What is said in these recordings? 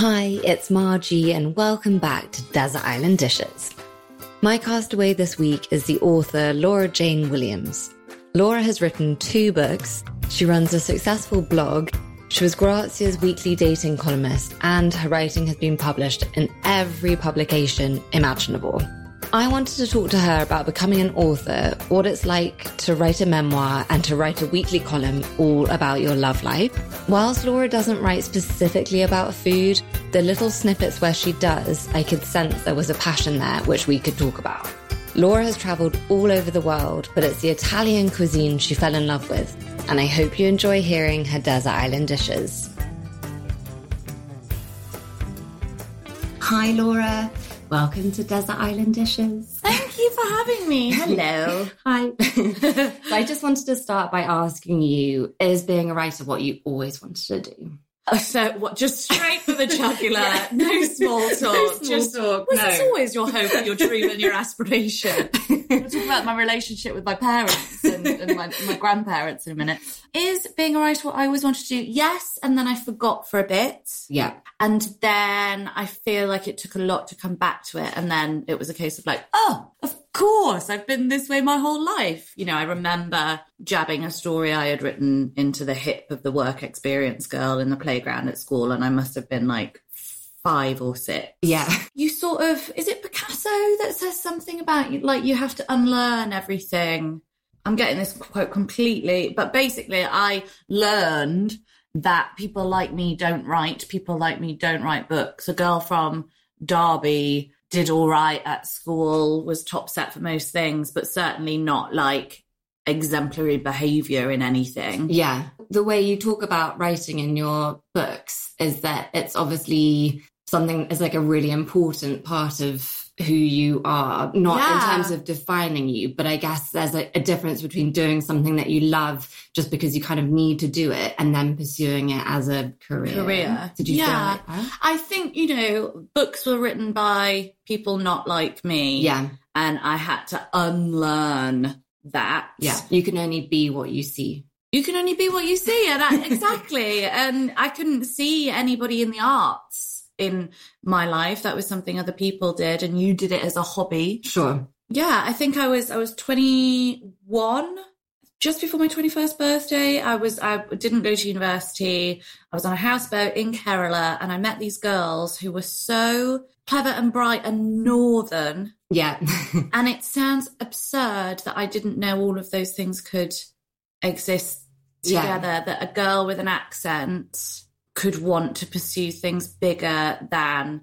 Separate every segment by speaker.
Speaker 1: Hi, it's Margie, and welcome back to Desert Island Dishes. My castaway this week is the author Laura Jane Williams. Laura has written two books, she runs a successful blog, she was Grazia's weekly dating columnist, and her writing has been published in every publication imaginable. I wanted to talk to her about becoming an author, what it's like to write a memoir and to write a weekly column all about your love life. Whilst Laura doesn't write specifically about food, the little snippets where she does, I could sense there was a passion there which we could talk about. Laura has travelled all over the world, but it's the Italian cuisine she fell in love with, and I hope you enjoy hearing her desert island dishes. Hi, Laura. Welcome to Desert Island Dishes.
Speaker 2: Thank you for having me. Hello.
Speaker 1: Hi. so I just wanted to start by asking you, is being a writer what you always wanted to do?
Speaker 2: Oh, so what? Just straight for the jugular. yeah. No small talk.
Speaker 1: No small just talk. Was
Speaker 2: no. this always your hope and your dream and your aspiration? We'll talk about my relationship with my parents and, and my, my, grandparents in a minute. Is being a writer what I always wanted to do? Yes, and then I forgot for a bit.
Speaker 1: Yeah.
Speaker 2: And then I feel like it took a lot to come back to it. And then it was a case of like, oh, of course, I've been this way my whole life. You know, I remember jabbing a story I had written into the hip of the work experience girl in the playground at school. And I must have been like five or six.
Speaker 1: Yeah.
Speaker 2: You sort of, is it Picasso that says something about like you have to unlearn everything? I'm getting this quote completely, but basically, I learned that people like me don't write, people like me don't write books. A girl from Derby did all right at school, was top set for most things, but certainly not like exemplary behavior in anything.
Speaker 1: Yeah. The way you talk about writing in your books is that it's obviously something is like a really important part of who you are, not yeah. in terms of defining you, but I guess there's a, a, difference between doing something that you love just because you kind of need to do it and then pursuing it as a career.
Speaker 2: Career.
Speaker 1: Did you yeah. Like
Speaker 2: I think, you know, books were written by people not like me.
Speaker 1: Yeah.
Speaker 2: And I had to unlearn that.
Speaker 1: Yeah. You can only be what you see.
Speaker 2: You can only be what you see. And I, exactly. and I couldn't see anybody in the arts in my life. That was something other people did, and you did it as a hobby.
Speaker 1: Sure.
Speaker 2: Yeah, I think I was I was 21 just before my 21st birthday. I was I didn't go to university. I was on a houseboat in Kerala and I met these girls who were so clever and bright and northern.
Speaker 1: Yeah.
Speaker 2: and it sounds absurd that I didn't know all of those things could exist together yeah. that a girl with an accent could want to pursue things bigger than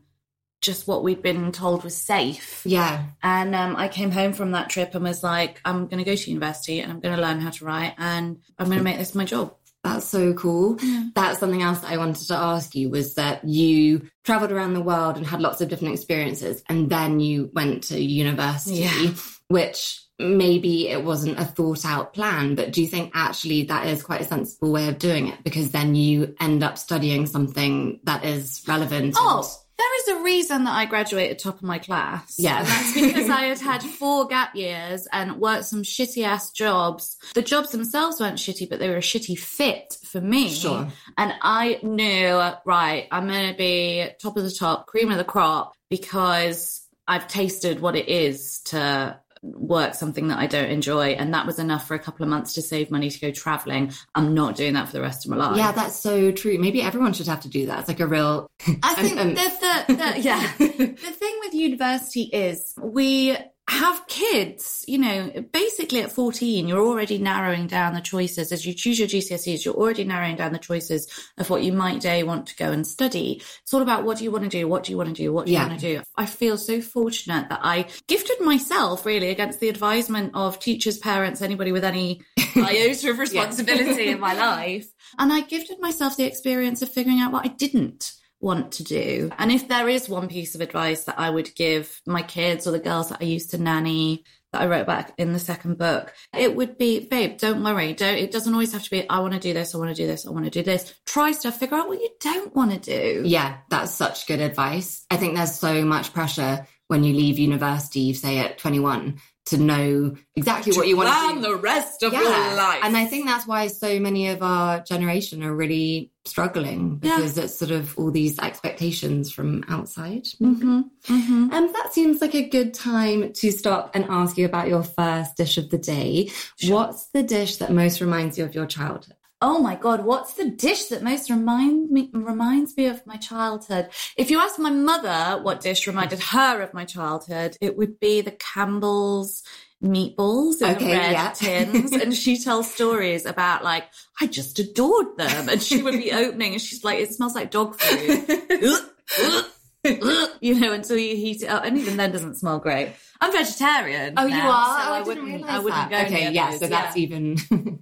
Speaker 2: just what we'd been told was safe.
Speaker 1: Yeah.
Speaker 2: And um, I came home from that trip and was like, I'm going to go to university and I'm going to learn how to write and I'm going to make this my job.
Speaker 1: That's so cool. Yeah. That's something else that I wanted to ask you was that you traveled around the world and had lots of different experiences and then you went to university, yeah. which maybe it wasn't a thought out plan, but do you think actually that is quite a sensible way of doing it? Because then you end up studying something that is relevant.
Speaker 2: Oh, and- there is a reason that I graduated top of my class.
Speaker 1: Yeah.
Speaker 2: And that's because I had had four gap years and worked some shitty ass jobs. The jobs themselves weren't shitty, but they were a shitty fit for me.
Speaker 1: Sure.
Speaker 2: And I knew, right, I'm going to be top of the top, cream of the crop because I've tasted what it is to work something that I don't enjoy. And that was enough for a couple of months to save money to go traveling. I'm not doing that for the rest of my life.
Speaker 1: Yeah, that's so true. Maybe everyone should have to do that. It's like a real.
Speaker 2: I think um, the, the, the, yeah. the thing with university is we have kids, you know, basically at 14, you're already narrowing down the choices as you choose your GCSEs, you're already narrowing down the choices of what you might day want to go and study. It's all about what do you want to do? What do you want to do? What do yeah. you want to do? I feel so fortunate that I gifted myself really against the advisement of teachers, parents, anybody with any iota of responsibility in my life. And I gifted myself the experience of figuring out what I didn't want to do. And if there is one piece of advice that I would give my kids or the girls that I used to nanny that I wrote back in the second book, it would be, babe, don't worry. Don't, it doesn't always have to be, I want to do this. I want to do this. I want to do this. Try stuff, figure out what you don't want to do.
Speaker 1: Yeah, that's such good advice. I think there's so much pressure when you leave university, you say at 21, to know exactly what you want to do.
Speaker 2: the rest of your life.
Speaker 1: And I think that's why so many of our generation are really struggling
Speaker 2: Yeah.
Speaker 1: because it's sort of all these expectations from outside.
Speaker 2: Mm-hmm. Mm-hmm.
Speaker 1: And that seems like a good time to stop and ask you about your first dish of the day.
Speaker 2: Sure.
Speaker 1: What's the dish that most reminds you of your childhood?
Speaker 2: Oh my god, what's the dish that most remind me reminds me of my childhood? If you ask my mother what dish reminded her of my childhood, it would be the Campbell's meatballs in
Speaker 1: Okay,
Speaker 2: the red
Speaker 1: yeah.
Speaker 2: tins. And she tells stories about like, I just adored them. And she would be opening and she's like, it smells like dog food. you know, until you heat it up. And even then doesn't smell great. I'm vegetarian.
Speaker 1: Oh, you are?
Speaker 2: so
Speaker 1: Oh,
Speaker 2: I,
Speaker 1: didn't
Speaker 2: wouldn't I wouldn't
Speaker 1: that.
Speaker 2: go
Speaker 1: Okay, yeah,
Speaker 2: those,
Speaker 1: so that's even.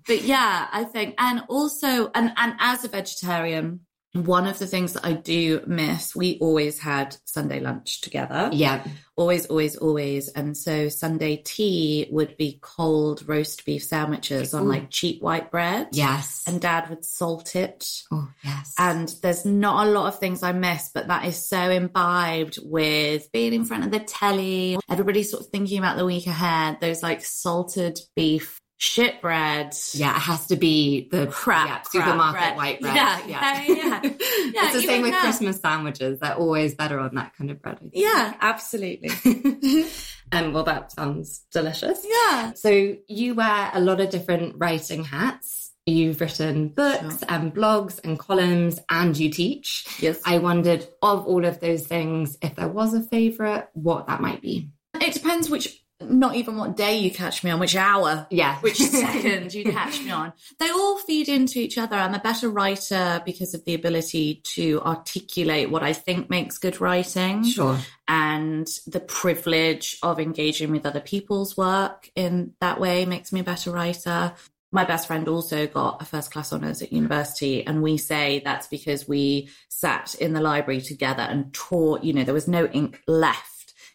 Speaker 2: but yeah, I think, and also, and and as a vegetarian, one of the things that I do miss, we always had Sunday lunch together.
Speaker 1: yeah.
Speaker 2: Always, always, always. And so Sunday tea would be cold roast beef sandwiches on like cheap white bread.
Speaker 1: Yes.
Speaker 2: And dad would salt it.
Speaker 1: oh, yes.
Speaker 2: And there's not a lot of things I miss, but that is so imbibed with being in front of the telly, everybody sort of thinking about the week ahead, those like salted beef shit bread.
Speaker 1: yeah, it has to be the
Speaker 2: Crap,
Speaker 1: yeah,
Speaker 2: crap
Speaker 1: supermarket
Speaker 2: bread.
Speaker 1: white bread.
Speaker 2: Yeah, yeah, yeah.
Speaker 1: it's the same with
Speaker 2: now.
Speaker 1: Christmas sandwiches. They're always better on that kind of bread.
Speaker 2: Yeah, absolutely.
Speaker 1: um, well, that sounds delicious.
Speaker 2: Yeah.
Speaker 1: So you wear a lot of different writing hats. You've written books
Speaker 2: Sure.
Speaker 1: and blogs and columns, and you teach.
Speaker 2: Yes.
Speaker 1: I wondered, of all of those things, if there was a favourite, what that might be.
Speaker 2: it depends which, not even what day you catch me on, which hour.
Speaker 1: Yeah.
Speaker 2: Which second you catch me on. They all feed into each other. I'm a better writer because of the ability to articulate what I think makes good writing.
Speaker 1: Sure.
Speaker 2: and the privilege of engaging with other people's work in that way makes me a better writer. My best friend also got a first class honours at university, and we say that's because we sat in the library together and taught, you know, there was no ink left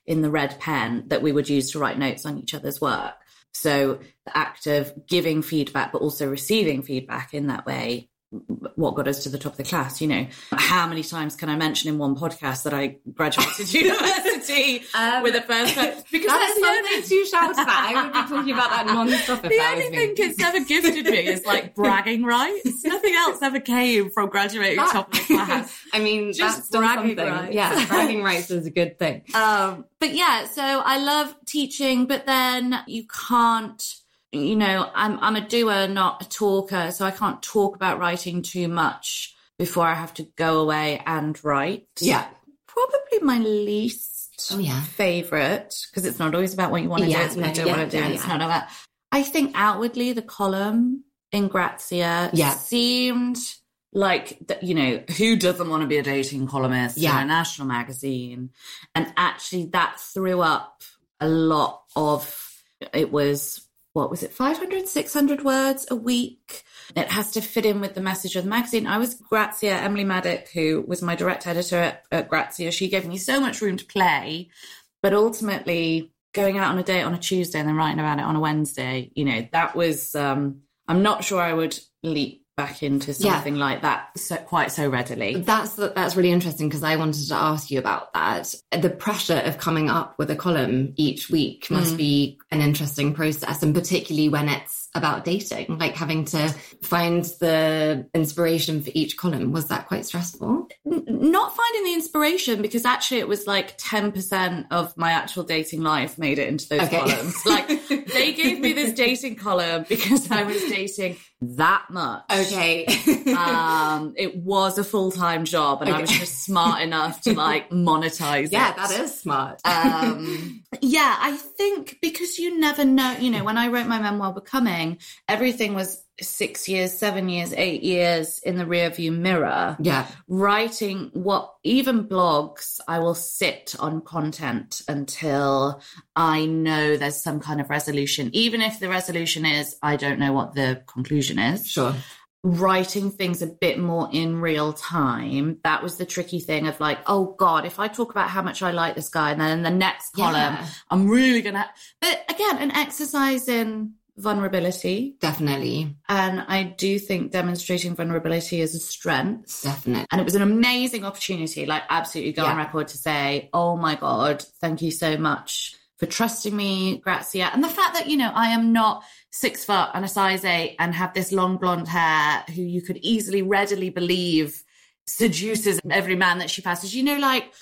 Speaker 2: in the red pen that we would use to write notes on each other's work. So the act of giving feedback, but also receiving feedback in that way what got us to the top of the class. You know, how many times can I mention in one podcast that I graduated university
Speaker 1: Um,
Speaker 2: with a first class? Because
Speaker 1: That
Speaker 2: that's the only,
Speaker 1: to shout about. I would be talking about that non-stop
Speaker 2: the only thing it's ever gifted me is like bragging rights. Nothing else ever came from graduating
Speaker 1: That-
Speaker 2: top of the class.
Speaker 1: I mean,
Speaker 2: Just
Speaker 1: that's
Speaker 2: bragging
Speaker 1: something.
Speaker 2: rights.
Speaker 1: Yeah, bragging rights is a good thing.
Speaker 2: Um, but yeah, so I love teaching, but then you can't, you know, I'm I'm a doer, not a talker, so I can't talk about writing too much before I have to go away and write.
Speaker 1: Yeah.
Speaker 2: probably my least
Speaker 1: Oh, yeah.
Speaker 2: favorite because it's not always about what you want to
Speaker 1: Yeah,
Speaker 2: do; it's what
Speaker 1: no,
Speaker 2: you don't
Speaker 1: yeah,
Speaker 2: want to do.
Speaker 1: yeah,
Speaker 2: It's not about. I think outwardly, the column in Grazia
Speaker 1: Yeah.
Speaker 2: seemed like that. You know, who doesn't want to be a dating columnist
Speaker 1: Yeah.
Speaker 2: in a national magazine? And actually, that threw up a lot of. It was what was it 500 600 words a week? It has to fit in with the message of the magazine. I was grazia emily maddock who was my direct editor at, at grazia. She gave me so much room to play but ultimately going out on a date on a tuesday and then writing about it on a wednesday you know that was um i'm not sure i would leap back into
Speaker 1: Yeah.
Speaker 2: something like that so quite so readily
Speaker 1: That's that's really interesting because I wanted to ask you about that. The pressure of coming up with a column each week must
Speaker 2: Mm.
Speaker 1: be an interesting process, and particularly when it's about dating, like having to find the inspiration for each column. Was that quite stressful?
Speaker 2: N- not finding the inspiration because actually it was like 10% of my actual dating life made it into those
Speaker 1: Okay.
Speaker 2: columns. Like they gave me this dating column because I was dating that much.
Speaker 1: Okay.
Speaker 2: Um, it was a full time job and I was just smart enough to like monetize
Speaker 1: yeah,
Speaker 2: it.
Speaker 1: that is smart.
Speaker 2: Um, yeah, I think because you never know, you know, when I wrote my memoir Becoming, everything was six years, seven years, eight years in the rearview mirror
Speaker 1: yeah.
Speaker 2: writing what even blogs i will sit on content until i know there's some kind of resolution even if the resolution is i don't know what the conclusion is
Speaker 1: Sure.
Speaker 2: writing things a bit more in real time that was the tricky thing of like oh god if i talk about how much i like this guy and then in the next column
Speaker 1: Yeah.
Speaker 2: i'm really gonna but again an exercise in vulnerability
Speaker 1: Definitely.
Speaker 2: and i do think demonstrating vulnerability is a strength
Speaker 1: Definitely.
Speaker 2: and it was an amazing opportunity, like absolutely go on record to say, oh my God, thank you so much for trusting me, Grazia. And the fact that, you know, I am not six foot and a size eight and have this long blonde hair who you could easily, readily believe seduces every man that she passes. You know, like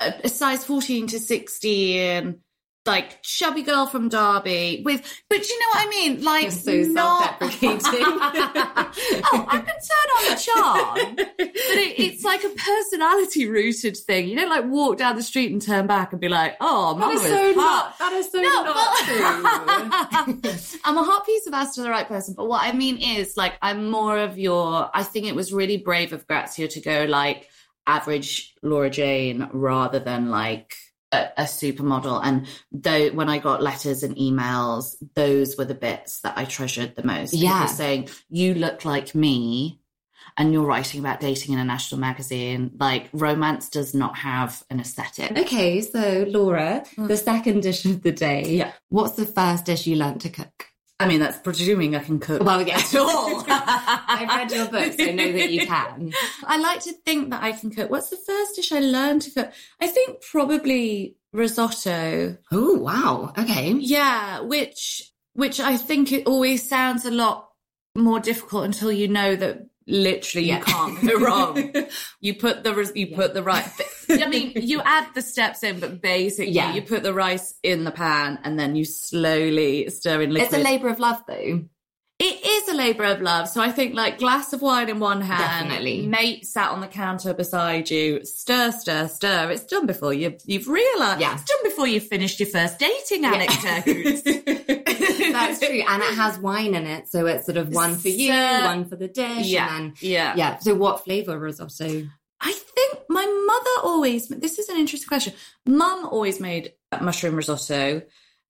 Speaker 2: a, a size 14 to 16 like chubby girl from Derby with, but you know what I mean? Like,
Speaker 1: so
Speaker 2: not-
Speaker 1: self-deprecating.
Speaker 2: oh, I can turn on the charm, but it, it's like a personality rooted thing. You don't like walk down the street and turn back and be like, oh,
Speaker 1: That
Speaker 2: mum
Speaker 1: so
Speaker 2: hot.
Speaker 1: not. That is so
Speaker 2: No,
Speaker 1: not true.
Speaker 2: I'm a hot piece of ass to the right person. But what I mean is, like, I'm more of your. I think it was really brave of Grazia to go like average Laura Jane rather than like a, a supermodel. And though when I got letters and emails, those were the bits that I treasured the most. People
Speaker 1: Yeah.
Speaker 2: saying you look like me. And you're writing about dating in a national magazine. Like romance does not have an aesthetic.
Speaker 1: Okay, so Laura,
Speaker 2: Mm.
Speaker 1: the second dish of the day.
Speaker 2: Yeah.
Speaker 1: What's the first dish you learnt to cook?
Speaker 2: I mean, that's presuming I can cook.
Speaker 1: Well, yes.
Speaker 2: at all.
Speaker 1: I've read your book, so I know that you can.
Speaker 2: I like to think that I can cook. What's the first dish I learned to cook? I think probably risotto.
Speaker 1: Oh, wow. Okay.
Speaker 2: Yeah, which which I think it always sounds a lot more difficult until you know that literally
Speaker 1: Yeah.
Speaker 2: you can't go wrong. you put the you
Speaker 1: Yeah.
Speaker 2: put the right. I mean, you add the steps in, but basically
Speaker 1: Yeah.
Speaker 2: you put the rice in the pan and then you slowly stir in liquid.
Speaker 1: It's a labour of love, though.
Speaker 2: It is a labour of love. So I think like glass of wine in one hand,
Speaker 1: Definitely.
Speaker 2: mate sat on the counter beside you, stir, stir, stir. It's done before you you've realised.
Speaker 1: Yeah.
Speaker 2: It's done before you've finished your first dating anecdote.
Speaker 1: That's true. And it has wine in it. So it's sort of one for you, one for the dish.
Speaker 2: yeah,
Speaker 1: And then,
Speaker 2: yeah.
Speaker 1: yeah. So what flavour risotto?
Speaker 2: I think my mother always. This is an interesting question. Mum always made mushroom risotto.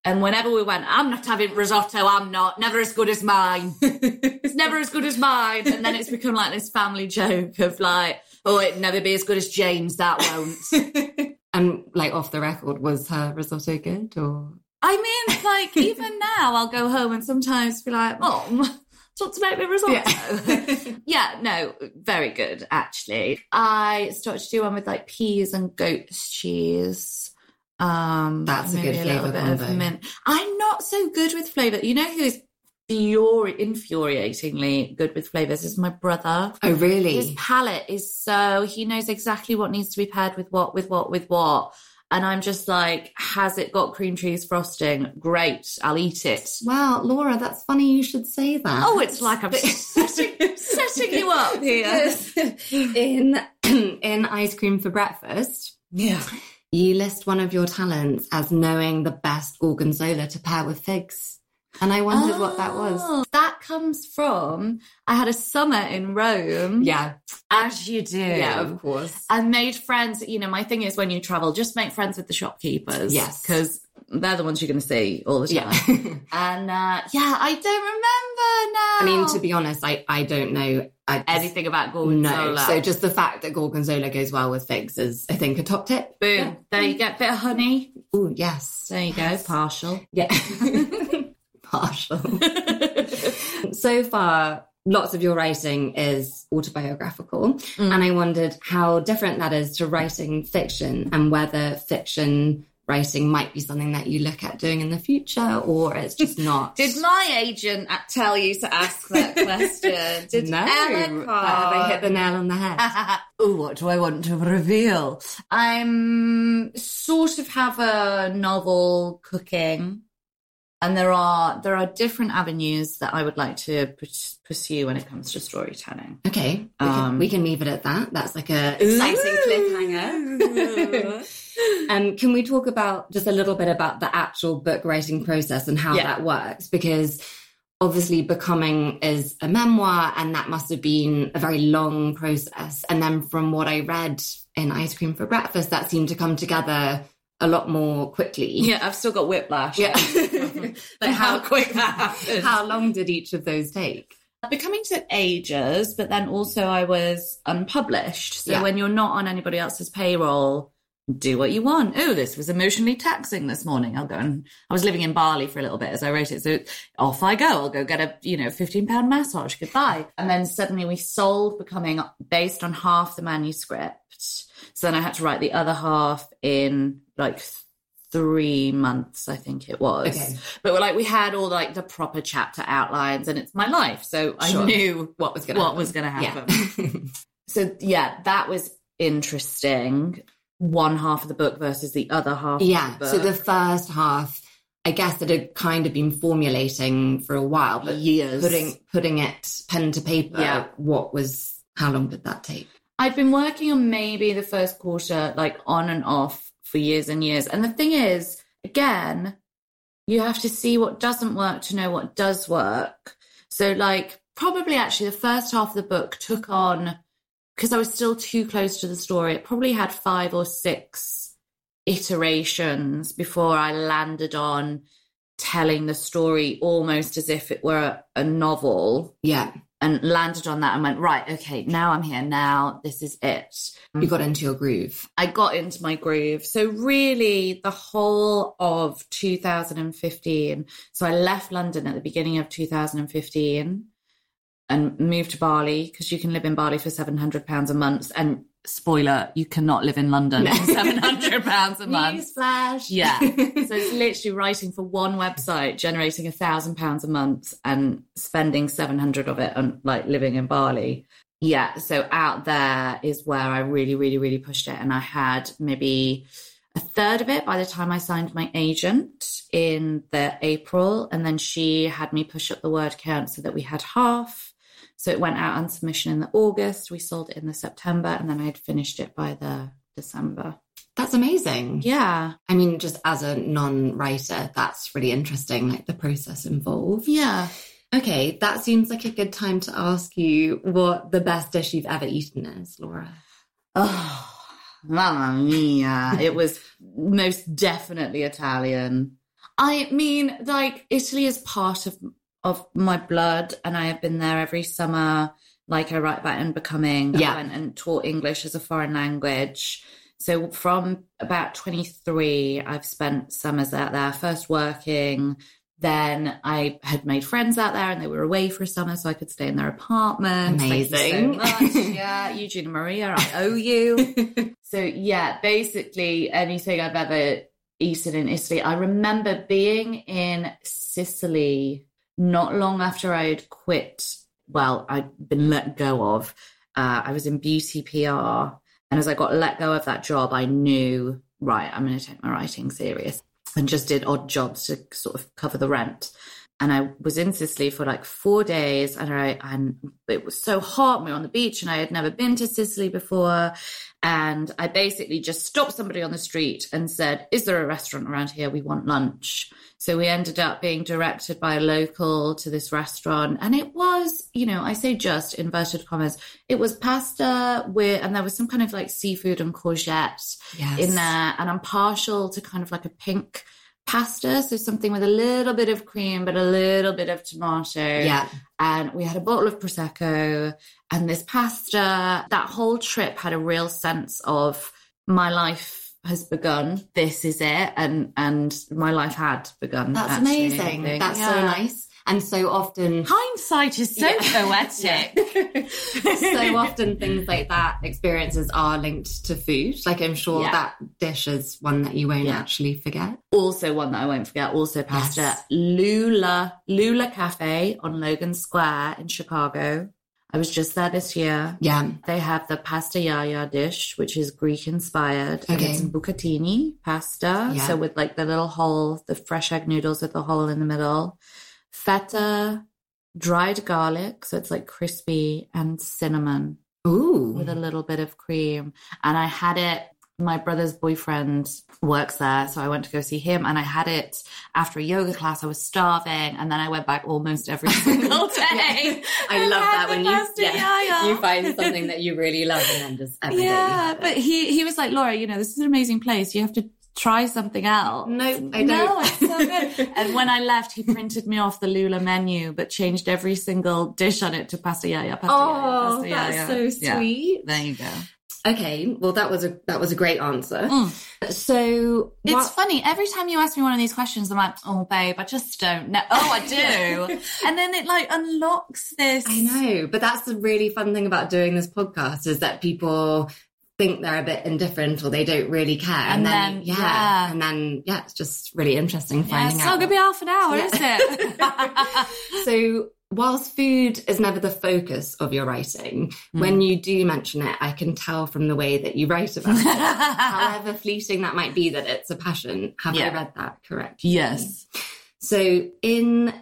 Speaker 2: And whenever we went, I'm not having risotto, I'm not, never as good as mine. it's never as good as mine. And then it's become like this family joke of like, oh, it'd never be as good as James, that won't.
Speaker 1: And like off the record, was her risotto good or?
Speaker 2: I mean, like, even now I'll go home and sometimes be like, Mom, want to make me risotto? Yeah. no, very good, actually. I started to do one with like peas and goat's cheese. Um,
Speaker 1: That's a good
Speaker 2: little
Speaker 1: flavour combo.
Speaker 2: mint. I'm not so good with flavour. You know who is furi- infuriatingly good with flavours is my brother.
Speaker 1: Oh, really?
Speaker 2: His palate is so he knows exactly what needs to be paired with what, with what, with what. And I'm just like, has it got cream cheese frosting? Great, I'll eat it.
Speaker 1: Wow, Laura, that's funny you should say that.
Speaker 2: Oh, it's like I'm setting, setting you up here.
Speaker 1: in in ice cream for breakfast,
Speaker 2: Yeah.
Speaker 1: you list one of your talents as knowing the best gorgonzola to pair with figs. And I wondered what that was.
Speaker 2: Oh, That comes from I had a summer in Rome.
Speaker 1: Yeah.
Speaker 2: As you do.
Speaker 1: Yeah, of course.
Speaker 2: I made friends. You know, my thing is when you travel, just make friends with the shopkeepers.
Speaker 1: Yes.
Speaker 2: Because they're the ones you're going to see all the time.
Speaker 1: Yeah.
Speaker 2: And uh, yeah, I don't remember now.
Speaker 1: I mean, to be honest, I, I don't know I
Speaker 2: anything about gorgonzola.
Speaker 1: No. So just the fact that gorgonzola goes well with figs is, I think, a top tip.
Speaker 2: boom.
Speaker 1: Yeah.
Speaker 2: There you get a bit of honey.
Speaker 1: Oh, yes.
Speaker 2: There you go. Partial.
Speaker 1: Yeah. Partial. so far, lots of your writing is autobiographical.
Speaker 2: Mm.
Speaker 1: And I wondered how different that is to writing fiction and whether fiction writing might be something that you look at doing in the future or it's just not.
Speaker 2: Did my agent tell you to ask that question? Did
Speaker 1: no.
Speaker 2: Ellen
Speaker 1: Have I hit the nail on the head?
Speaker 2: oh, what do I want to reveal? I'm sort of have a novel cooking, and there are there are different avenues that I would like to purs- pursue when it comes to storytelling.
Speaker 1: Okay, we, can,
Speaker 2: Um,
Speaker 1: we can leave it at that. That's like a exciting cliffhanger. um, can we talk about just a little bit about the actual book writing process and how
Speaker 2: Yeah.
Speaker 1: that works? Because obviously, becoming is a memoir, and that must have been a very long process. And then, from what I read in Ice Cream for Breakfast, that seemed to come together a lot more quickly.
Speaker 2: Yeah, I've still got whiplash.
Speaker 1: Yeah.
Speaker 2: like how quick that happened.
Speaker 1: How long did each of those take?
Speaker 2: Becoming took ages, but then also I was unpublished. So
Speaker 1: Yeah.
Speaker 2: when you're not on anybody else's payroll, do what you want. Oh, this was emotionally taxing this morning. I'll go and I was living in Bali for a little bit as I wrote it. So off I go. I'll go get a, you know, 15 pound massage. Goodbye. And then suddenly we sold becoming based on half the manuscript. So then I had to write the other half in like three months, I think it was.
Speaker 1: Okay.
Speaker 2: But like we had all like the proper chapter outlines, and it's my life, so
Speaker 1: Sure.
Speaker 2: I knew
Speaker 1: What was going to
Speaker 2: what
Speaker 1: happen?
Speaker 2: was going to happen.
Speaker 1: Yeah.
Speaker 2: So yeah, that was interesting. One half of the book versus the other half.
Speaker 1: yeah.
Speaker 2: The
Speaker 1: So the first half, I guess it had kind of been formulating for a while, but
Speaker 2: years
Speaker 1: putting putting it pen to paper.
Speaker 2: Yeah.
Speaker 1: What was? How long did that take?
Speaker 2: I've been working on maybe the first quarter, like on and off for years and years. And the thing is, again, you have to see what doesn't work to know what does work. So, like, probably actually the first half of the book took on, because I was still too close to the story, it probably had five or six iterations before I landed on telling the story almost as if it were a novel
Speaker 1: Yeah.
Speaker 2: And landed on that and went, right, okay, now I'm here. Now this is it.
Speaker 1: You got into your groove.
Speaker 2: I got into my groove. So, really, the whole of 2015. So, I left London at the beginning of 2015 and moved to Bali because you can live in Bali for £700 a month. And spoiler, you cannot live in London
Speaker 1: No.
Speaker 2: for £700 a month.
Speaker 1: Newsflash.
Speaker 2: Yeah. So it's literally writing for one website, generating a thousand pounds a month and spending 700 of it on like living in Bali. Yeah. So out there is where I really, really, really pushed it. And I had maybe a third of it by the time I signed my agent in the April. And then she had me push up the word count so that we had half. So it went out on submission in the August. We sold it in the September and then I had finished it by the December.
Speaker 1: That's amazing.
Speaker 2: Yeah.
Speaker 1: I mean, just as a non-writer, that's really interesting, like the process involved.
Speaker 2: Yeah.
Speaker 1: Okay, that seems like a good time to ask you what the best dish you've ever eaten is, Laura.
Speaker 2: Oh, mamma mia. it was most definitely Italian. I mean, like, Italy is part of, of my blood, and I have been there every summer. Like I write about in Becoming.
Speaker 1: Yeah.
Speaker 2: I went and taught English as a foreign language. So from about 23, I've spent summers out there, first working. Then I had made friends out there and they were away for a summer, so I could stay in their apartment. Thank you so
Speaker 1: Amazing.
Speaker 2: Yeah, Eugene and Maria, I owe you. So yeah, basically anything I've ever eaten in Italy. I remember being in Sicily not long after I had quit. Well, I'd been let go of. Uh, I was in beauty PR, and as I got let go of that job, I knew right, I'm going to take my writing serious, and just did odd jobs to sort of cover the rent. And I was in Sicily for like four days, and I and it was so hot. We were on the beach, and I had never been to Sicily before. And I basically just stopped somebody on the street and said, Is there a restaurant around here? We want lunch. So we ended up being directed by a local to this restaurant. And it was, you know, I say just inverted commas, it was pasta with, and there was some kind of like seafood and courgette
Speaker 1: Yes.
Speaker 2: in there. And I'm partial to kind of like a pink pasta. So something with a little bit of cream, but a little bit of tomato
Speaker 1: Yeah.
Speaker 2: and we had a bottle of prosecco and this pasta that whole trip had a real sense of my life has begun this is it and and my life had begun
Speaker 1: That's
Speaker 2: actually,
Speaker 1: amazing. That's so nice. And so often
Speaker 2: hindsight is so
Speaker 1: Yeah.
Speaker 2: poetic
Speaker 1: so often things like that experiences are linked to food. Like I'm sure
Speaker 2: Yeah.
Speaker 1: that dish is one that you won't
Speaker 2: Yeah.
Speaker 1: actually forget.
Speaker 2: also one that I won't forget, also pasta.
Speaker 1: Yes.
Speaker 2: Lula, Lula Cafe on Logan Square in Chicago. I was just there this year.
Speaker 1: Yeah.
Speaker 2: They have the pasta yiayia dish, which is Greek inspired. And
Speaker 1: Okay.
Speaker 2: it's bucatini pasta.
Speaker 1: Yeah.
Speaker 2: So with like the little hole, the fresh egg noodles with the hole in the middle. Feta, dried garlic. So it's like crispy and cinnamon
Speaker 1: Ooh.
Speaker 2: with a little bit of cream. And I had it, my brother's boyfriend works there. So I went to go see him and I had it after a yoga class. I was starving. And then I went back almost every single day.
Speaker 1: I
Speaker 2: and
Speaker 1: love that when you, yeah, you find something that you really love and then just every day
Speaker 2: Yeah,
Speaker 1: have it.
Speaker 2: but he he was like, Laura, you know, this is an amazing place. You have to try something else.
Speaker 1: No, I
Speaker 2: No,
Speaker 1: don't.
Speaker 2: it's so good. and when I left, he printed me off the Lula menu, but changed every single dish on it to pasta yiayia. Pasta
Speaker 1: Oh, that's so
Speaker 2: Yeah.
Speaker 1: sweet.
Speaker 2: There you go.
Speaker 1: Okay, well that was a that was a great answer.
Speaker 2: Mm.
Speaker 1: So
Speaker 2: It's
Speaker 1: what-
Speaker 2: funny. Every time you ask me one of these questions, I'm like, oh, babe, I just don't know. Oh, I do. and then it like unlocks this.
Speaker 1: I know, but that's the really fun thing about doing this podcast is that people think they're a bit indifferent or they don't really care.
Speaker 2: And then,
Speaker 1: yeah,
Speaker 2: yeah.
Speaker 1: And then, yeah, it's just really interesting
Speaker 2: Yeah,
Speaker 1: finding
Speaker 2: it's
Speaker 1: out.
Speaker 2: not going to be half an hour,
Speaker 1: Yeah.
Speaker 2: is it?
Speaker 1: so whilst food is never the focus of your writing,
Speaker 2: Hmm.
Speaker 1: when you do mention it, I can tell from the way that you write about it, however fleeting that might be, that it's a passion. Have I read that correct?
Speaker 2: yes.
Speaker 1: So in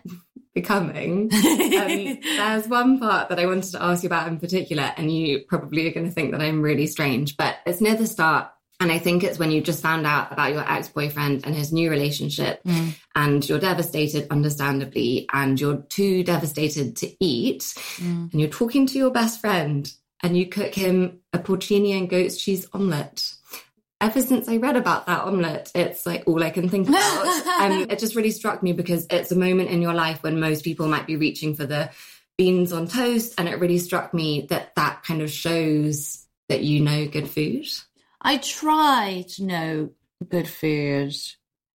Speaker 1: becoming, um, there's one part that I wanted to ask you about in particular, and you probably are going to think that I'm really strange, but it's near the start. And I think it's when you just found out about your ex boyfriend and his new relationship,
Speaker 2: Mm.
Speaker 1: and you're devastated, understandably, and you're too devastated to eat,
Speaker 2: Mm.
Speaker 1: and you're talking to your best friend, and you cook him a porcini and goat's cheese omelette. Ever since I read about that omelette, it's like all I can think about. and it just really struck me because it's a moment in your life when most people might be reaching for the beans on toast. And it really struck me that that kind of shows that you know good food.
Speaker 2: I try to know good food.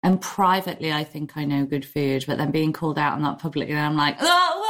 Speaker 2: And privately, I think I know good food, but then being called out on that publicly, I'm like, oh,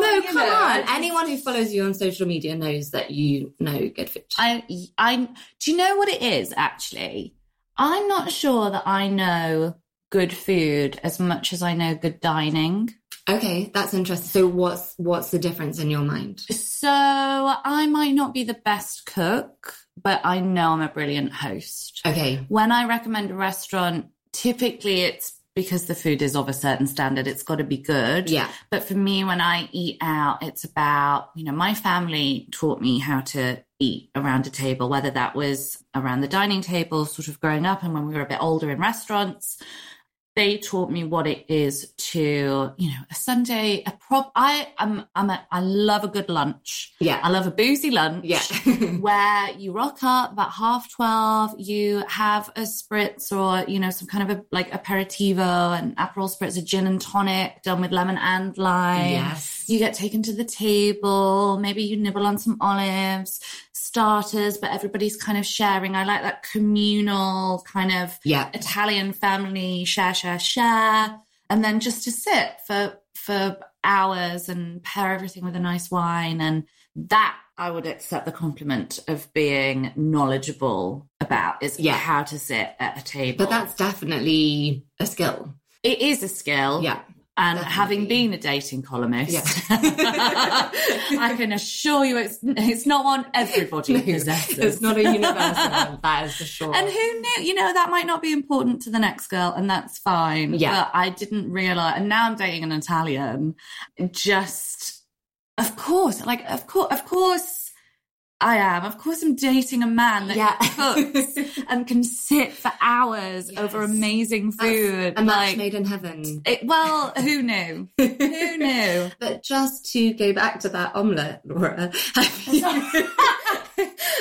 Speaker 1: No, come
Speaker 2: know,
Speaker 1: on. Anyone who follows you on social media knows that you know good food.
Speaker 2: I, I, do you know what it is actually? I'm not sure that I know good food as much as I know good dining.
Speaker 1: okay, that's interesting. So what's what's the difference in your mind?
Speaker 2: So I might not be the best cook, but I know I'm a brilliant host.
Speaker 1: Okay.
Speaker 2: When I recommend a restaurant, typically it's because the food is of a certain standard. It's got to be good.
Speaker 1: Yeah.
Speaker 2: But for me, when I eat out, it's about, you know, my family taught me how to eat around a table, whether that was around the dining table, sort of growing up, and when we were a bit older in restaurants. They taught me what it is to, you know, a Sunday, a prop. I, I'm, I'm a, I love a good lunch.
Speaker 1: Yeah.
Speaker 2: I love a boozy lunch
Speaker 1: Yeah.
Speaker 2: where you rock up about half 12, you have a spritz or, you know, some kind of a like aperitivo and Aperol spritz, a gin and tonic done with lemon and lime.
Speaker 1: yes.
Speaker 2: You get taken to the table. Maybe you nibble on some olives, starters, but everybody's kind of sharing. I like that communal kind of
Speaker 1: yeah.
Speaker 2: Italian family share, share, share, and then just to sit for for hours and pair everything with a nice wine, and that I would accept the compliment of being knowledgeable about is
Speaker 1: Yeah.
Speaker 2: how to sit at a table.
Speaker 1: But that's definitely a skill.
Speaker 2: it is a skill,
Speaker 1: Yeah.
Speaker 2: And
Speaker 1: definitely.
Speaker 2: having been a dating columnist,
Speaker 1: Yeah.
Speaker 2: I can assure you it's it's not one everybody possesses.
Speaker 1: It's not a universal one, that is for sure.
Speaker 2: And who knew? You know, that might not be important to the next girl, and that's fine.
Speaker 1: Yeah.
Speaker 2: But I didn't realize, and now I'm dating an Italian. Just, of course, like, of course, of course, I am. Of course, I'm dating a man that
Speaker 1: Yeah.
Speaker 2: cooks and can sit for hours
Speaker 1: Yes.
Speaker 2: over amazing
Speaker 1: That's
Speaker 2: food.
Speaker 1: a match
Speaker 2: like,
Speaker 1: made in heaven.
Speaker 2: it, well, who knew? Who knew?
Speaker 1: But just to go back to that omelette, Laura, I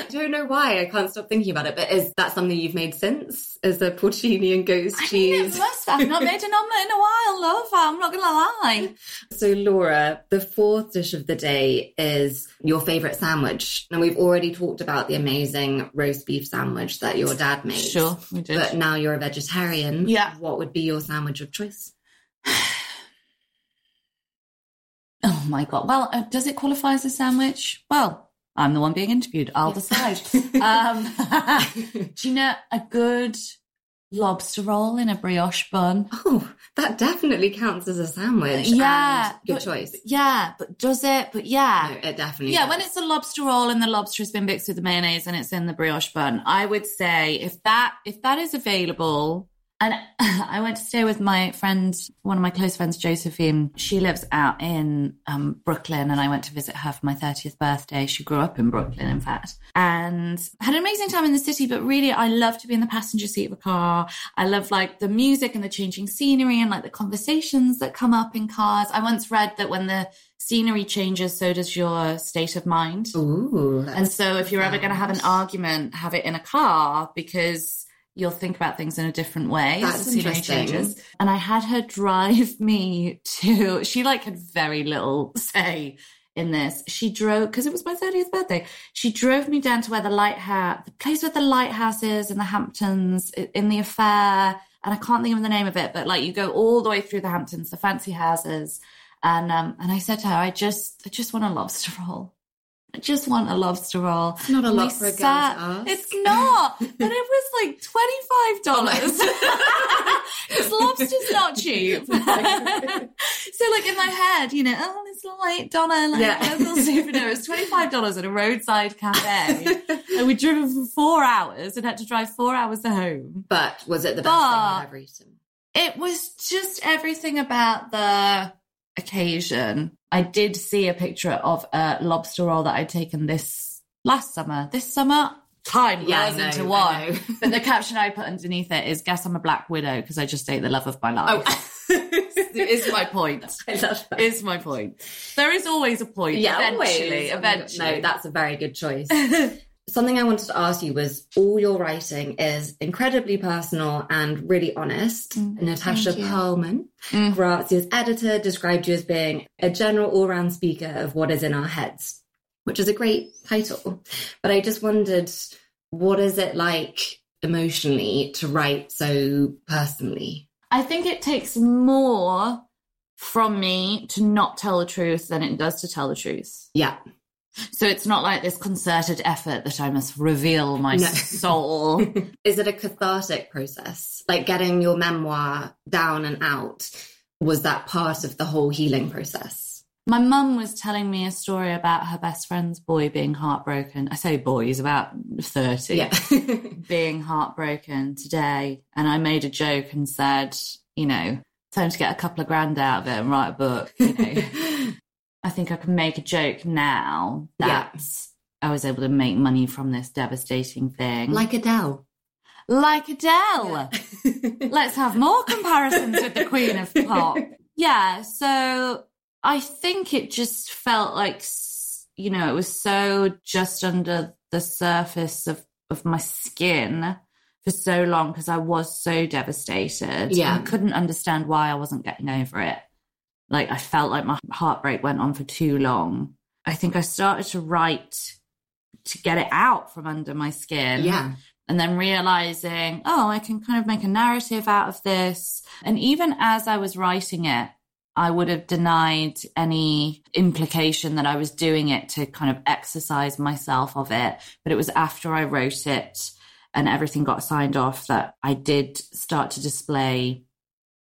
Speaker 1: don't know why I can't stop thinking about it, but is that something you've made since? Is the porcini and goat's
Speaker 2: I
Speaker 1: cheese?
Speaker 2: it must. I've not made an omelette in a while, love. I'm not going to lie.
Speaker 1: So, Laura, the fourth dish of the day is your favourite sandwich. And we've already talked about the amazing roast beef sandwich that your dad made.
Speaker 2: Sure, we did.
Speaker 1: But now you're a vegetarian.
Speaker 2: Yeah.
Speaker 1: What would be your sandwich of choice?
Speaker 2: Oh my god! Well, uh, does it qualify as a sandwich? Well, I'm the one being interviewed. I'll decide. um, do you know a good lobster roll in a brioche bun?
Speaker 1: Oh, that definitely counts as a sandwich.
Speaker 2: Yeah,
Speaker 1: and good
Speaker 2: but-
Speaker 1: choice.
Speaker 2: Yeah, but does it? But yeah.
Speaker 1: No, it definitely.
Speaker 2: Yeah,
Speaker 1: does.
Speaker 2: when it's a lobster roll and the lobster has been mixed with the mayonnaise and it's in the brioche bun, I would say if that if that is available, and I went to stay with my friend, one of my close friends, Josephine. She lives out in um, Brooklyn, and I went to visit her for my thirtieth birthday. She grew up in Brooklyn, in fact, and had an amazing time in the city. But really, I love to be in the passenger seat of a car. I love like the music and the changing scenery and like the conversations that come up in cars. I once read that when the scenery changes, so does your state of mind.
Speaker 1: Ooh.
Speaker 2: And so if you're ever going to have an argument, have it in a car because you'll think about things in a different way.
Speaker 1: That's interesting.
Speaker 2: changes. And I had her drive me to, she like had very little say in this. She drove, because it was my 30th birthday, she drove me down to where the lighthouse, the place where the lighthouse is in the Hamptons, in the affair. And I can't think of the name of it, but like you go all the way through the Hamptons, the fancy houses. And um, and I said to her, I just I just want a lobster roll. Just want a lobster roll.
Speaker 1: It's not a
Speaker 2: And
Speaker 1: lot for a girl to
Speaker 2: sat-
Speaker 1: ask.
Speaker 2: It's not. but it was like $25. Because lobster's not cheap. so like in my head, you know, oh, little eight dollar like
Speaker 1: Yeah.
Speaker 2: local souvenir. It's twenty five dollars at a roadside cafe. and we'd driven for four hours and had to drive four hours home.
Speaker 1: But was it the best
Speaker 2: But-
Speaker 1: thing you've ever eaten?
Speaker 2: It was just everything about the occasion. I did see a picture of a lobster roll that I'd taken this last summer. This summer, time
Speaker 1: Yeah,
Speaker 2: blurs into one. But the caption I put underneath it is "Guess I'm a black widow because I just ate the love of my oh, life."
Speaker 1: Oh,
Speaker 2: is my point.
Speaker 1: I love that.
Speaker 2: Is my point. There is always a point.
Speaker 1: yeah,
Speaker 2: eventually,
Speaker 1: always.
Speaker 2: Oh eventually.
Speaker 1: No, that's a very good choice. Something I wanted to ask you was all your writing is incredibly personal and really honest. Natasha
Speaker 2: thank you.
Speaker 1: Pearlman,
Speaker 2: Mm.
Speaker 1: Grazia's editor, described you as being a general all round speaker of what is in our heads, which is a great title. But I just wondered, what is it like emotionally to write so personally?
Speaker 2: I think it takes more from me to not tell the truth than it does to tell the truth.
Speaker 1: Yeah.
Speaker 2: So it's not like this concerted effort that I must reveal my
Speaker 1: No.
Speaker 2: soul.
Speaker 1: Is it a cathartic process? Like getting your memoir down and out, was that part of the whole healing process?
Speaker 2: My mum was telling me a story about her best friend's boy being heartbroken. I say boy, he's about 30.
Speaker 1: Yeah.
Speaker 2: being heartbroken today. And I made a joke and said, you know, time to get a couple of grand out of it and write a book. You know, I think I can make a joke now that I was able to make money from this devastating thing.
Speaker 1: like Adele.
Speaker 2: like Adele. Let's have more comparisons with the Queen of Pop. Yeah, so I think it just felt like, you know, it was so just under the surface of, of my skin for so long because I was so devastated.
Speaker 1: Yeah.
Speaker 2: I couldn't understand why I wasn't getting over it. Like, I felt like my heartbreak went on for too long. I think I started to write to get it out from under my skin
Speaker 1: yeah.
Speaker 2: and then realizing, oh, I can kind of make a narrative out of this. And even as I was writing it, I would have denied any implication that I was doing it to kind of exercise myself of it. But it was after I wrote it and everything got signed off that I did start to display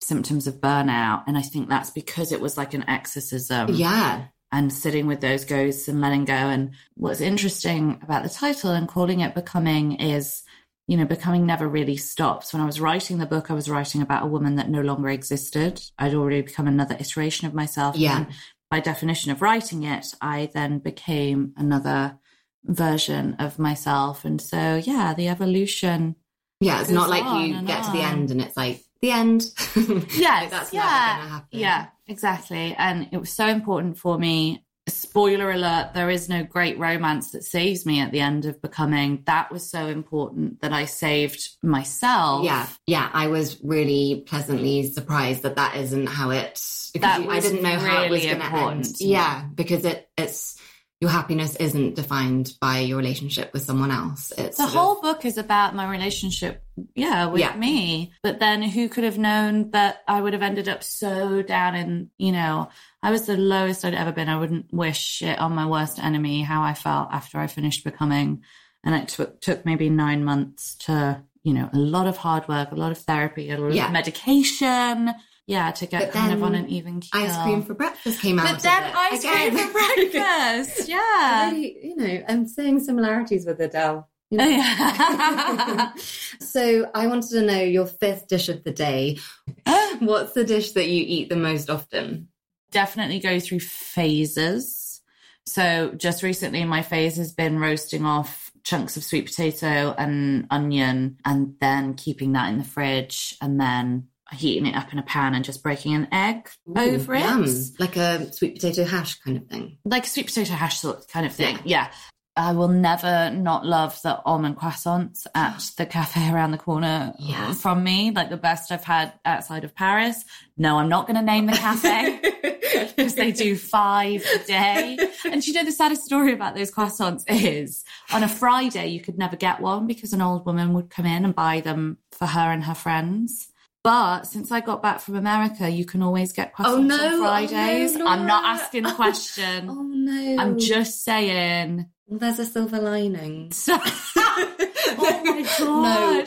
Speaker 2: symptoms of burnout. And I think that's because it was like an exorcism
Speaker 1: Yeah.
Speaker 2: and sitting with those ghosts and letting go. And what's interesting about the title and calling it Becoming is, you know, becoming never really stops. When I was writing the book, I was writing about a woman that no longer existed. I'd already become another iteration of myself.
Speaker 1: Yeah.
Speaker 2: And by definition of writing it, I then became another version of myself. And so, yeah, the evolution.
Speaker 1: Yeah. It's not like you get to the end and it's like, the end.
Speaker 2: Yes,
Speaker 1: Like, that's
Speaker 2: yeah,
Speaker 1: never going to happen.
Speaker 2: Yeah, exactly. And it was so important for me. Spoiler alert, there is no great romance that saves me at the end of becoming. That was so important that I saved myself.
Speaker 1: Yeah, yeah, I was really pleasantly surprised that that isn't how it. because
Speaker 2: That
Speaker 1: you- I didn't know how it was going to end. Yeah, because it it's your happiness isn't defined by your relationship with someone else. It's
Speaker 2: The
Speaker 1: sort of-
Speaker 2: whole book is about my relationship, yeah, with
Speaker 1: Yeah.
Speaker 2: me. But then who could have known that I would have ended up so down in, you know, I was the lowest I'd ever been. I wouldn't wish it on my worst enemy how I felt after I finished becoming. And it took, took maybe nine months to, you know, a lot of hard work, a lot of therapy, a lot
Speaker 1: Yeah.
Speaker 2: of medication. Yeah, to get
Speaker 1: But
Speaker 2: kind of on an even keel.
Speaker 1: ice cream for breakfast came out.
Speaker 2: But
Speaker 1: of
Speaker 2: then
Speaker 1: it
Speaker 2: ice
Speaker 1: again.
Speaker 2: cream for breakfast. Yeah.
Speaker 1: really, you know, I'm seeing similarities with Adele. you know.
Speaker 2: Yeah.
Speaker 1: so I wanted to know your fifth dish of the day. What's the dish that you eat the most often?
Speaker 2: definitely go through phases. So just recently, my phase has been roasting off chunks of sweet potato and onion, and then keeping that in the fridge, and then heating it up in a pan and just breaking an egg over it,
Speaker 1: yum. Like a sweet potato hash kind of thing.
Speaker 2: like a sweet potato hash sort kind of thing. Yeah. I will never not love the almond croissants at the cafe around the corner
Speaker 1: Yes.
Speaker 2: from me, like the best I've had outside of Paris. No, I'm not going to name the cafe. because they do five a day. And you know the saddest story about those croissants is on a Friday you could never get one because an old woman would come in and buy them for her and her friends. But since I got back from America, you can always get oh, croissants
Speaker 1: Oh, no.
Speaker 2: on
Speaker 1: Oh,
Speaker 2: Fridays.
Speaker 1: no,
Speaker 2: I'm not asking the question.
Speaker 1: Oh no!
Speaker 2: I'm just saying.
Speaker 1: Well, there's a silver lining.
Speaker 2: So- oh my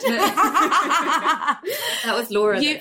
Speaker 2: god!
Speaker 1: That was Laura.
Speaker 2: You-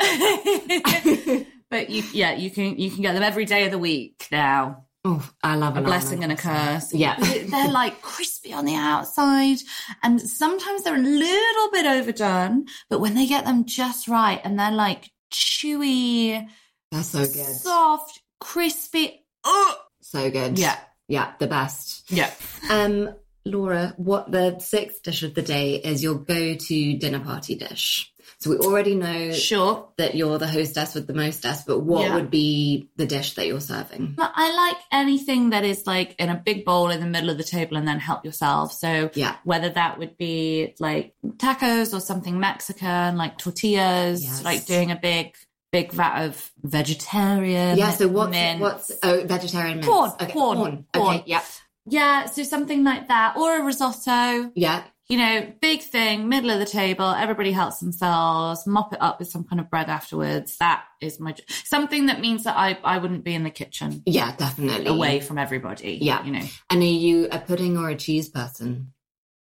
Speaker 2: but you, yeah, you can you can get them every day of the week now.
Speaker 1: Oh, I love
Speaker 2: A
Speaker 1: an
Speaker 2: blessing and a curse.
Speaker 1: Yeah.
Speaker 2: they're like crispy on the outside, and sometimes they're a little bit overdone. But when they get them just right, and they're like chewy,
Speaker 1: They're so good.
Speaker 2: soft, crispy. Oh,
Speaker 1: So good.
Speaker 2: yeah,
Speaker 1: Yeah, the best.
Speaker 2: yeah.
Speaker 1: Um, Laura, what the sixth dish of the day is your go-to dinner party dish. So we already know
Speaker 2: Sure.
Speaker 1: that you're the hostess with the mostess, but what
Speaker 2: Yeah.
Speaker 1: would be the dish that you're serving?
Speaker 2: I like anything that is like in a big bowl in the middle of the table and then help yourself. So
Speaker 1: Yeah.
Speaker 2: whether that would be like tacos or something Mexican, like tortillas,
Speaker 1: Yes.
Speaker 2: like doing a big, big vat of vegetarian.
Speaker 1: Yeah, so what's
Speaker 2: mince.
Speaker 1: what's oh vegetarian mince.
Speaker 2: Corn,
Speaker 1: okay,
Speaker 2: corn,
Speaker 1: corn.
Speaker 2: corn.
Speaker 1: Okay, yeah.
Speaker 2: Yeah, so something like that. Or a risotto.
Speaker 1: Yeah.
Speaker 2: You know, big thing, middle of the table, everybody helps themselves, mop it up with some kind of bread afterwards. That is my something that means that I, I wouldn't be in the kitchen
Speaker 1: Yeah, definitely.
Speaker 2: away from everybody.
Speaker 1: Yeah.
Speaker 2: You know.
Speaker 1: And are you a pudding or a cheese person?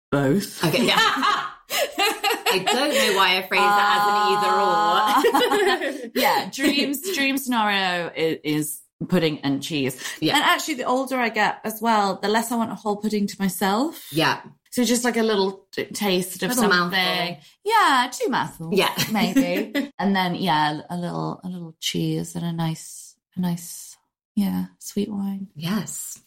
Speaker 2: Both.
Speaker 1: Okay, yeah. I don't know why I phrase that as an either or.
Speaker 2: Uh, yeah, dreams dream scenario is, is pudding and cheese.
Speaker 1: Yeah.
Speaker 2: And actually the older I get as well, the less I want a whole pudding to myself.
Speaker 1: yeah.
Speaker 2: So just like a little t- taste of
Speaker 1: Little
Speaker 2: something.
Speaker 1: mouthful.
Speaker 2: Yeah, two mouthfuls.
Speaker 1: Yeah.
Speaker 2: maybe. and then yeah, a little a little cheese and a nice a nice yeah, sweet wine.
Speaker 1: Yes.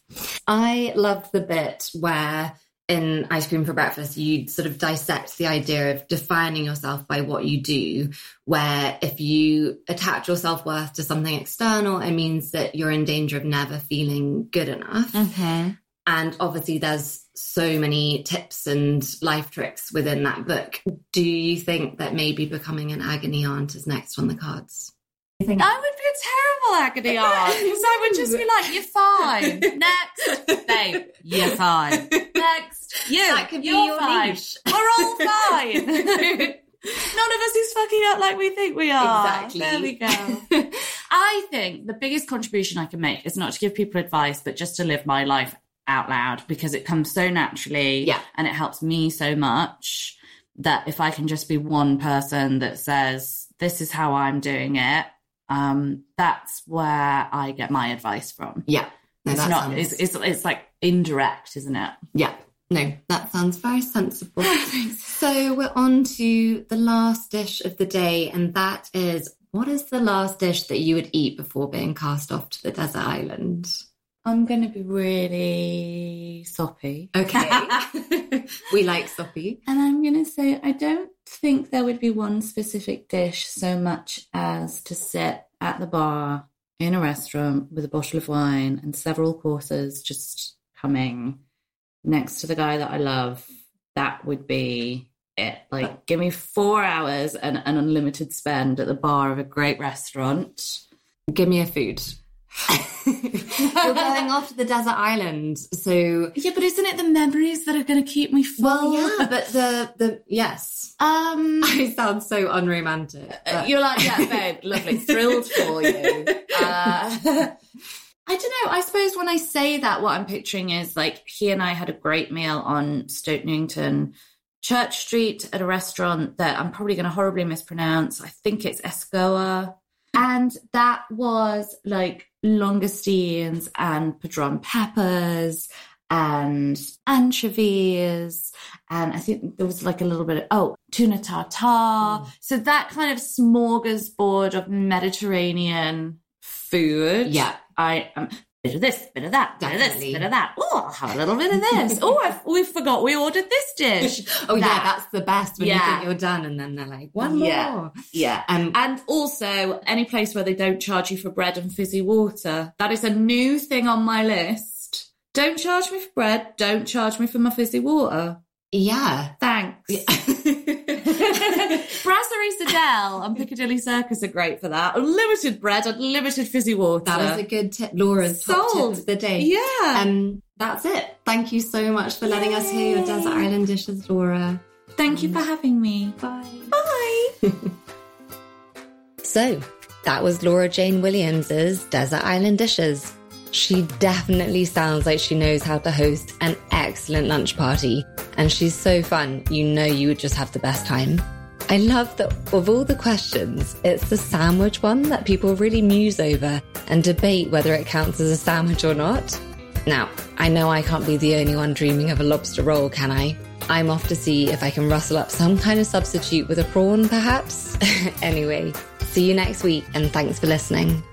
Speaker 1: I loved the bit where in Ice Cream for Breakfast, you sort of dissect the idea of defining yourself by what you do, where if you attach your self worth to something external, it means that you're in danger of never feeling good enough.
Speaker 2: Mm-hmm.
Speaker 1: And obviously, there's so many tips and life tricks within that book. Do you think that maybe becoming an agony aunt is next on the cards?
Speaker 2: I would be a terrible agony aunt because I would just be like, "You're fine." Next, babe, you're fine. Next, you,
Speaker 1: That could be
Speaker 2: you're
Speaker 1: your
Speaker 2: fine.
Speaker 1: niche.
Speaker 2: We're all fine. None of us is fucking up like we think we are.
Speaker 1: Exactly.
Speaker 2: There we go. I think the biggest contribution I can make is not to give people advice, but just to live my life out loud because it comes so naturally
Speaker 1: Yeah.
Speaker 2: and it helps me so much that if I can just be one person that says, this is how I'm doing it, um, that's where I get my advice from.
Speaker 1: Yeah. No,
Speaker 2: It's not,
Speaker 1: sounds-
Speaker 2: it's, it's, it's like indirect, isn't it?
Speaker 1: Yeah. No, that sounds very sensible. so we're on to the last dish of the day, and that is what is the last dish that you would eat before being cast off to the desert island?
Speaker 2: I'm going to be really soppy.
Speaker 1: Okay. we like soppy.
Speaker 2: And I'm going to say, I don't think there would be one specific dish so much as to sit at the bar in a restaurant with a bottle of wine and several courses just coming next to the guy that I love. That would be it. Like, give me four hours and an unlimited spend at the bar of a great restaurant.
Speaker 1: Give me a food. You're going off to the desert island, so
Speaker 2: Yeah, but isn't it the memories that are going to keep me full?
Speaker 1: well, yeah, but the the yes,
Speaker 2: Um,
Speaker 1: I sound so unromantic. but-
Speaker 2: You're like, yeah, babe, lovely, thrilled for you. Uh, I don't know. I suppose when I say that, what I'm picturing is like he and I had a great meal on Stoke Newington Church Street at a restaurant that I'm probably going to horribly mispronounce. I think it's Escoa. And that was like langoustines and padron peppers and anchovies. And I think there was like a little bit of, oh, tuna tartare. So that kind of smorgasbord of Mediterranean food.
Speaker 1: yeah,
Speaker 2: I um, bit of this, bit of that, bit of this, bit of that. Oh, I'll have a little bit of this. oh, I, we forgot we ordered this dish.
Speaker 1: oh yeah, that's the best when you
Speaker 2: Yeah.
Speaker 1: think you're done, and then they're like one
Speaker 2: Yeah.
Speaker 1: more.
Speaker 2: Yeah.
Speaker 1: Um,
Speaker 2: And also, any place where they don't charge you for bread and fizzy water. That is a new thing on my list. Don't charge me for bread. Don't charge me for my fizzy water.
Speaker 1: yeah.
Speaker 2: Thanks. Brasserie Zédel and Piccadilly Circus are great for that. Unlimited bread, unlimited fizzy water.
Speaker 1: That is a good tip. Laura's top
Speaker 2: Sold.
Speaker 1: tip of the day.
Speaker 2: yeah.
Speaker 1: Um, that's it. Thank you so much for letting us hear your desert island dishes, Laura.
Speaker 2: Thank you for having me.
Speaker 1: Bye.
Speaker 2: Bye.
Speaker 1: So that was Laura Jane Williams's Desert Island Dishes. She definitely sounds like she knows how to host an excellent lunch party, and she's so fun, you know you would just have the best time. I love that of all the questions, it's the sandwich one that people really muse over and debate whether it counts as a sandwich or not. Now, I know I can't be the only one dreaming of a lobster roll, can I? I'm off to see if I can rustle up some kind of substitute with a prawn, perhaps. anyway, see you next week and thanks for listening.